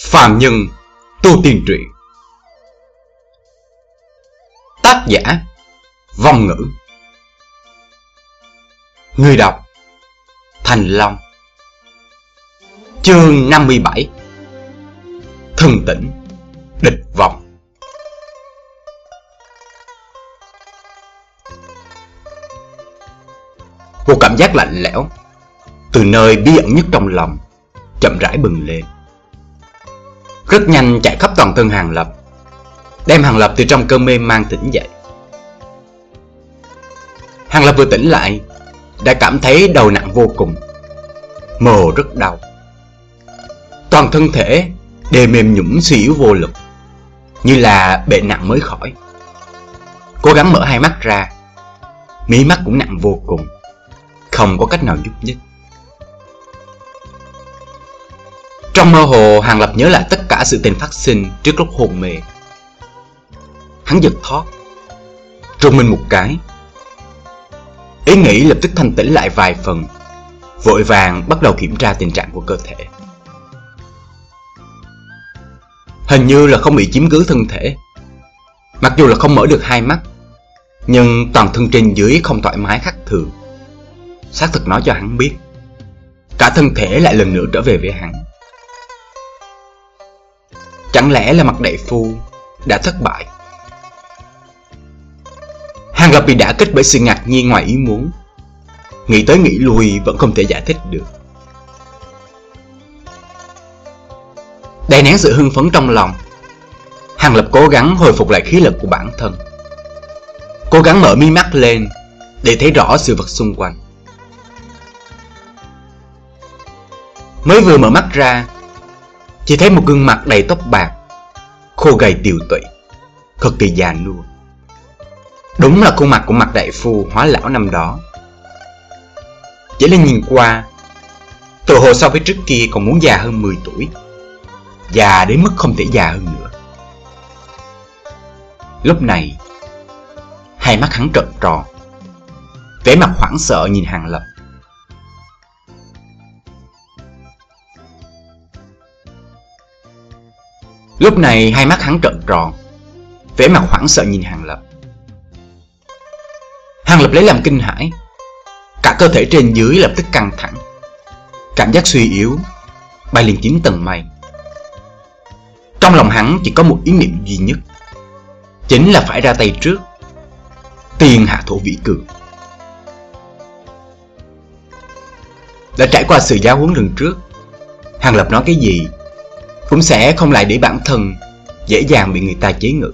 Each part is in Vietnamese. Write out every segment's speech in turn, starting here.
Phàm Nhân, Tu Tiên Truyện. Tác giả, Vong Ngữ. Người đọc, Thành Long. Chương 57 Thần tỉnh Địch vọng. Một cảm giác lạnh lẽo Từ nơi bí ẩn nhất trong lòng Chậm rãi bừng lên rất nhanh chạy khắp toàn thân Hàng Lập, Đem Hàng Lập từ trong cơn mê mang tỉnh dậy. Hàng Lập vừa tỉnh lại, Đã cảm thấy đầu nặng vô cùng, Mồ rất đau. Toàn thân thể đều mềm nhũng suy yếu vô lực, Như là bệnh nặng mới khỏi. Cố gắng mở hai mắt ra, Mí mắt cũng nặng vô cùng, Không có cách nào giúp nhích. Trong mơ hồ, Hàng Lập nhớ lại tất cả sự tình phát sinh trước lúc hôn mê. Hắn giật thoát, trùng mình một cái. Ý nghĩ lập tức thanh tĩnh lại vài phần, vội vàng bắt đầu kiểm tra tình trạng của cơ thể. Hình như là không bị chiếm cứ thân thể. Mặc dù là không mở được hai mắt, nhưng toàn thân trên dưới không thoải mái khác thường. Xác thực nói cho hắn biết, cả thân thể lại lần nữa trở về với hắn. Chẳng lẽ là mặt đại phu đã thất bại? Hàng Lập bị đả kích bởi sự ngạc nhiên ngoài ý muốn. Nghĩ tới nghĩ lui vẫn không thể giải thích được. Đè nén sự hưng phấn trong lòng, Hàng Lập cố gắng hồi phục lại khí lực của bản thân. Cố gắng mở mi mắt lên để thấy rõ sự vật xung quanh. Mới vừa mở mắt ra chỉ thấy một gương mặt đầy tóc bạc, Khô gầy tiều tụy, Cực kỳ già nua. Đúng là khuôn mặt của mặt đại phu hóa lão năm đó. Chỉ là nhìn qua Tự hồ so với trước kia còn muốn già hơn 10 tuổi, Già đến mức không thể già hơn nữa. Lúc này, Hai mắt hắn trợn tròn, vẻ mặt hoảng sợ nhìn hàng lập. Lúc này hai mắt hắn trợn tròn, vẻ mặt hoảng sợ nhìn Hàng Lập. Hàng Lập lấy làm kinh hãi, Cả cơ thể trên dưới lập tức căng thẳng, Cảm giác suy yếu, Bay liền chín tầng mây. Trong lòng hắn chỉ có một ý niệm duy nhất, Chính là phải ra tay trước, Tiền hạ thổ vĩ cường. Đã trải qua sự giáo huấn lần trước, Hàng Lập nói cái gì cũng sẽ không lại để bản thân dễ dàng bị người ta chế ngự.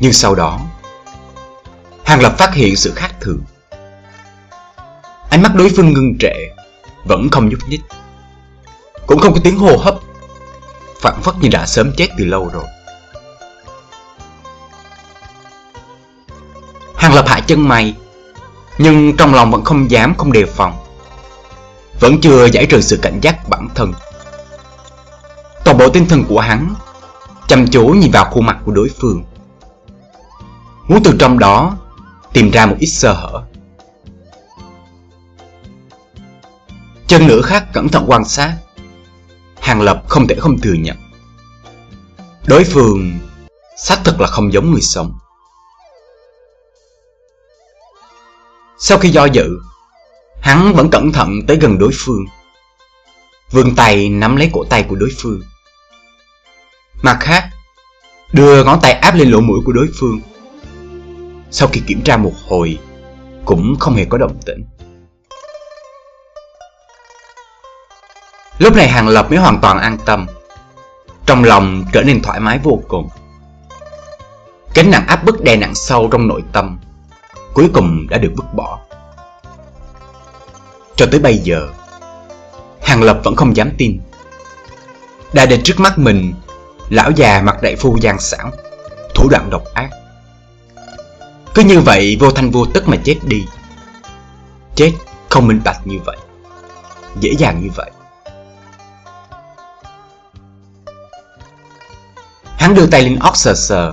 Nhưng sau đó, Hàng Lập phát hiện sự khác thường. Ánh mắt đối phương ngưng trệ, vẫn không nhúc nhích. Cũng không có tiếng hô hấp, phản phất như đã sớm chết từ lâu rồi. Hàng Lập hạ chân mày, nhưng trong lòng vẫn không dám không đề phòng. Vẫn chưa giải trừ sự cảnh giác bản thân. Toàn bộ tinh thần của hắn, chăm chú nhìn vào khuôn mặt của đối phương. Muốn từ trong đó tìm ra một ít sơ hở. Chân nữ khác cẩn thận quan sát. Hàng Lập không thể không thừa nhận. Đối phương xác thực là không giống người sống. Sau khi do dự, Hắn vẫn cẩn thận tới gần đối phương. Vươn tay nắm lấy cổ tay của đối phương. Mặt khác, đưa ngón tay áp lên lỗ mũi của đối phương. Sau khi kiểm tra một hồi, cũng không hề có động tĩnh. Lúc này Hàng Lập mới hoàn toàn an tâm. Trong lòng trở nên thoải mái vô cùng. Cánh nặng áp bức đè nặng sâu trong nội tâm, cuối cùng đã được vứt bỏ. Cho tới bây giờ, Hàng Lập vẫn không dám tin. Đại đến trước mắt mình Lão già mặt đại phu gian xảo, Thủ đoạn độc ác. Cứ như vậy, vô thanh vô tức mà chết đi. Chết không minh bạch như vậy, Dễ dàng như vậy. Hắn đưa tay lên óc sờ sờ.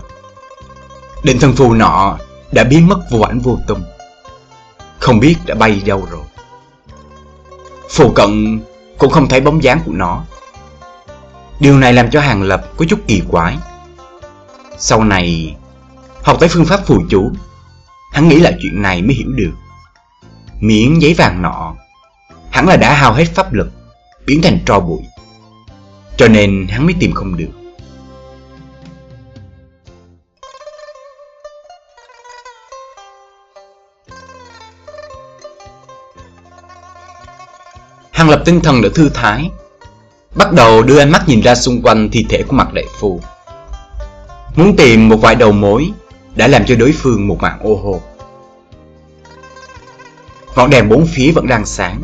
Định thân phù nọ đã biến mất vô ảnh vô tung. Không biết đã bay đâu rồi. Phù cận cũng không thấy bóng dáng của nó. Điều này làm cho Hàng Lập có chút kỳ quái. Sau này, học tới phương pháp phù chú, hắn nghĩ lại chuyện này mới hiểu được. Miếng giấy vàng nọ, hắn là đã hao hết pháp lực, biến thành tro bụi. Cho nên hắn mới tìm không được. Hàng lập tinh thần đã thư thái Bắt đầu đưa ánh mắt nhìn ra xung quanh thi thể của mặt đại phu. Muốn tìm một vài đầu mối Đã làm cho đối phương một mạng ô hô. Ngọn đèn bốn phía vẫn đang sáng.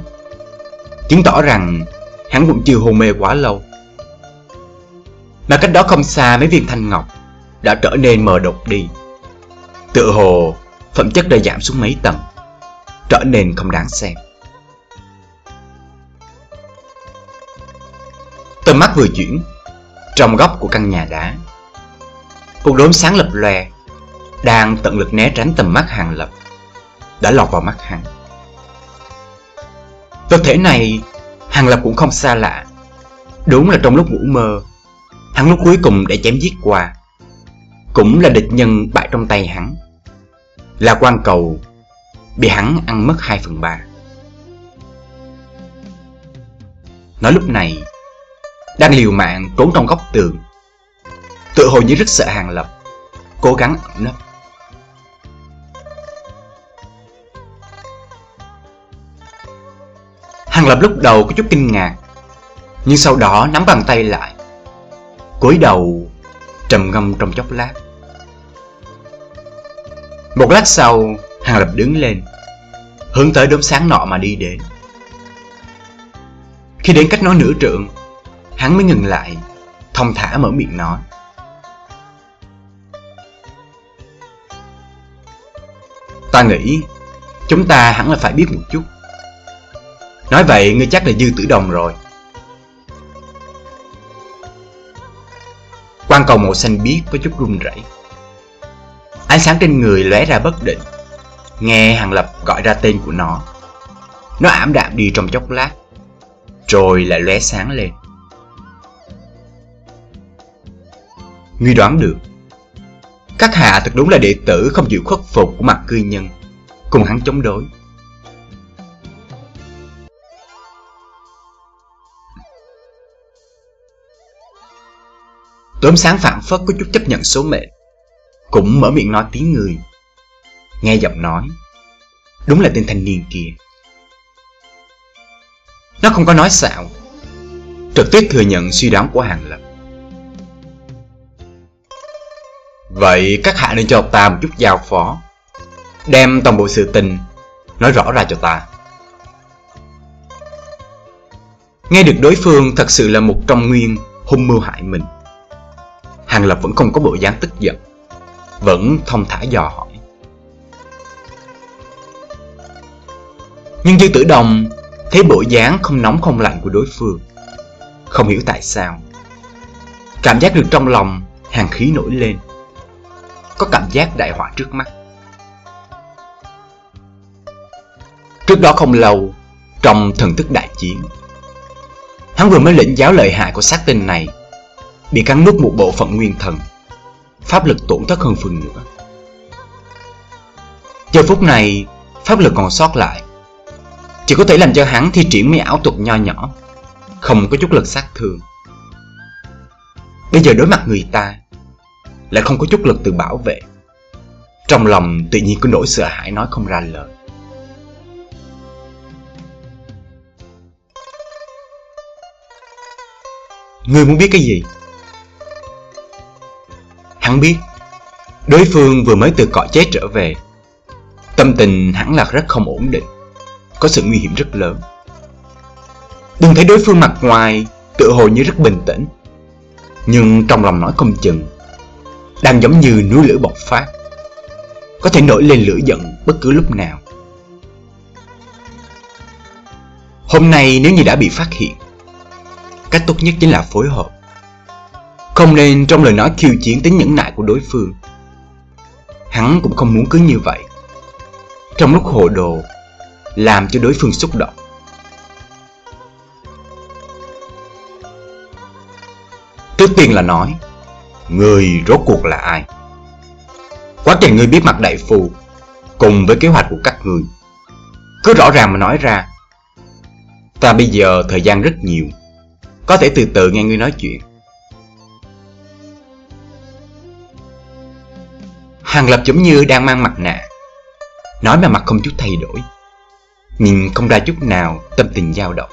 Chứng tỏ rằng hắn cũng chưa hôn mê quá lâu. Mà cách đó không xa mấy viên thanh ngọc Đã trở nên mờ đột đi. Tựa hồ phẩm chất đã giảm xuống mấy tầng, Trở nên không đáng xem. Tầm mắt vừa chuyển, Trong góc của căn nhà đá. Con đốm sáng lập lòe, Đang tận lực né tránh tầm mắt hàng lập, Đã lọt vào mắt hắn. Vật thể này, Hàng lập cũng không xa lạ. Đúng là trong lúc ngủ mơ, Hắn lúc cuối cùng để chém giết qua. Cũng là địch nhân bại trong tay hắn. Là quan cầu, Bị hắn ăn mất 2 phần 3 Nói lúc này đang liều mạng trốn trong góc tường. Tự hồ như rất sợ Hàng Lập, cố gắng ẩn nấp. Hàng Lập lúc đầu có chút kinh ngạc, nhưng sau đó nắm bàn tay lại, cúi đầu trầm ngâm trong chốc lát. Một lát sau, Hàng Lập đứng lên, hướng tới đốm sáng nọ mà đi đến. Khi đến cách nó nửa trượng, Hắn mới ngừng lại, Thông thả mở miệng nói. Ta nghĩ, Chúng ta hẳn là phải biết một chút. Nói vậy, ngươi chắc là dư tử đồng rồi. Quan cầu màu xanh biếc có chút run rẩy. Ánh sáng trên người lóe ra bất định. Nghe Hàng Lập gọi ra tên của nó. Nó ảm đạm đi trong chốc lát, Rồi lại lóe sáng lên. Ngươi đoán được. Các hạ thật đúng là đệ tử không chịu khuất phục của mặt cư nhân. Cùng hắn chống đối. Tốm sáng phản phất có chút chấp nhận số mệnh. Cũng mở miệng nói tiếng người. Nghe giọng nói. Đúng là tên thanh niên kia. Nó không có nói xạo. Trực tiếp thừa nhận suy đoán của Hàng Lập. Vậy các hạ nên cho ta một chút giao phó, Đem toàn bộ sự tình Nói rõ ra cho ta. Nghe được đối phương thật sự là một trong nguyên hung mưu hại mình, Hàng Lập vẫn không có bộ dáng tức giận, Vẫn thông thả dò hỏi. Nhưng Dư Tử Đồng thấy bộ dáng không nóng không lạnh của đối phương, Không hiểu tại sao. Cảm giác được trong lòng hàng khí nổi lên có cảm giác đại họa trước mắt. Trước đó không lâu, trong thần thức đại chiến, hắn vừa mới lĩnh giáo lợi hại của sát tinh này, bị cắn nuốt một bộ phận nguyên thần, pháp lực tổn thất hơn phần nữa. Giờ phút này, pháp lực còn sót lại, chỉ có thể làm cho hắn thi triển mấy ảo thuật nho nhỏ, không có chút lực sát thương. Bây giờ đối mặt người ta, lại không có chút lực tự bảo vệ. Trong lòng tự nhiên có nỗi sợ hãi nói không ra lời. Ngươi muốn biết cái gì? Hắn biết Đối phương vừa mới từ cõi chết trở về Tâm tình hẳn là rất không ổn định Có sự nguy hiểm rất lớn Đừng thấy đối phương mặt ngoài Tựa hồ như rất bình tĩnh Nhưng trong lòng nói không chừng đang giống như núi lửa bộc phát. Có thể nổi lên lửa giận bất cứ lúc nào. Hôm nay nếu như đã bị phát hiện, cách tốt nhất chính là phối hợp. Không nên trong lời nói khiêu chiến tính nhẫn nại của đối phương. Hắn cũng không muốn cứ như vậy. Trong lúc hồ đồ, làm cho đối phương xúc động. Trước tiên là nói Người rốt cuộc là ai? Quá trình ngươi biết mặt đại phu Cùng với kế hoạch của các người, Cứ rõ ràng mà nói ra, Ta bây giờ thời gian rất nhiều, Có thể từ từ nghe ngươi nói chuyện. Hàng Lập giống như đang mang mặt nạ, Nói mà mặt không chút thay đổi, Nhìn không ra chút nào tâm tình dao động.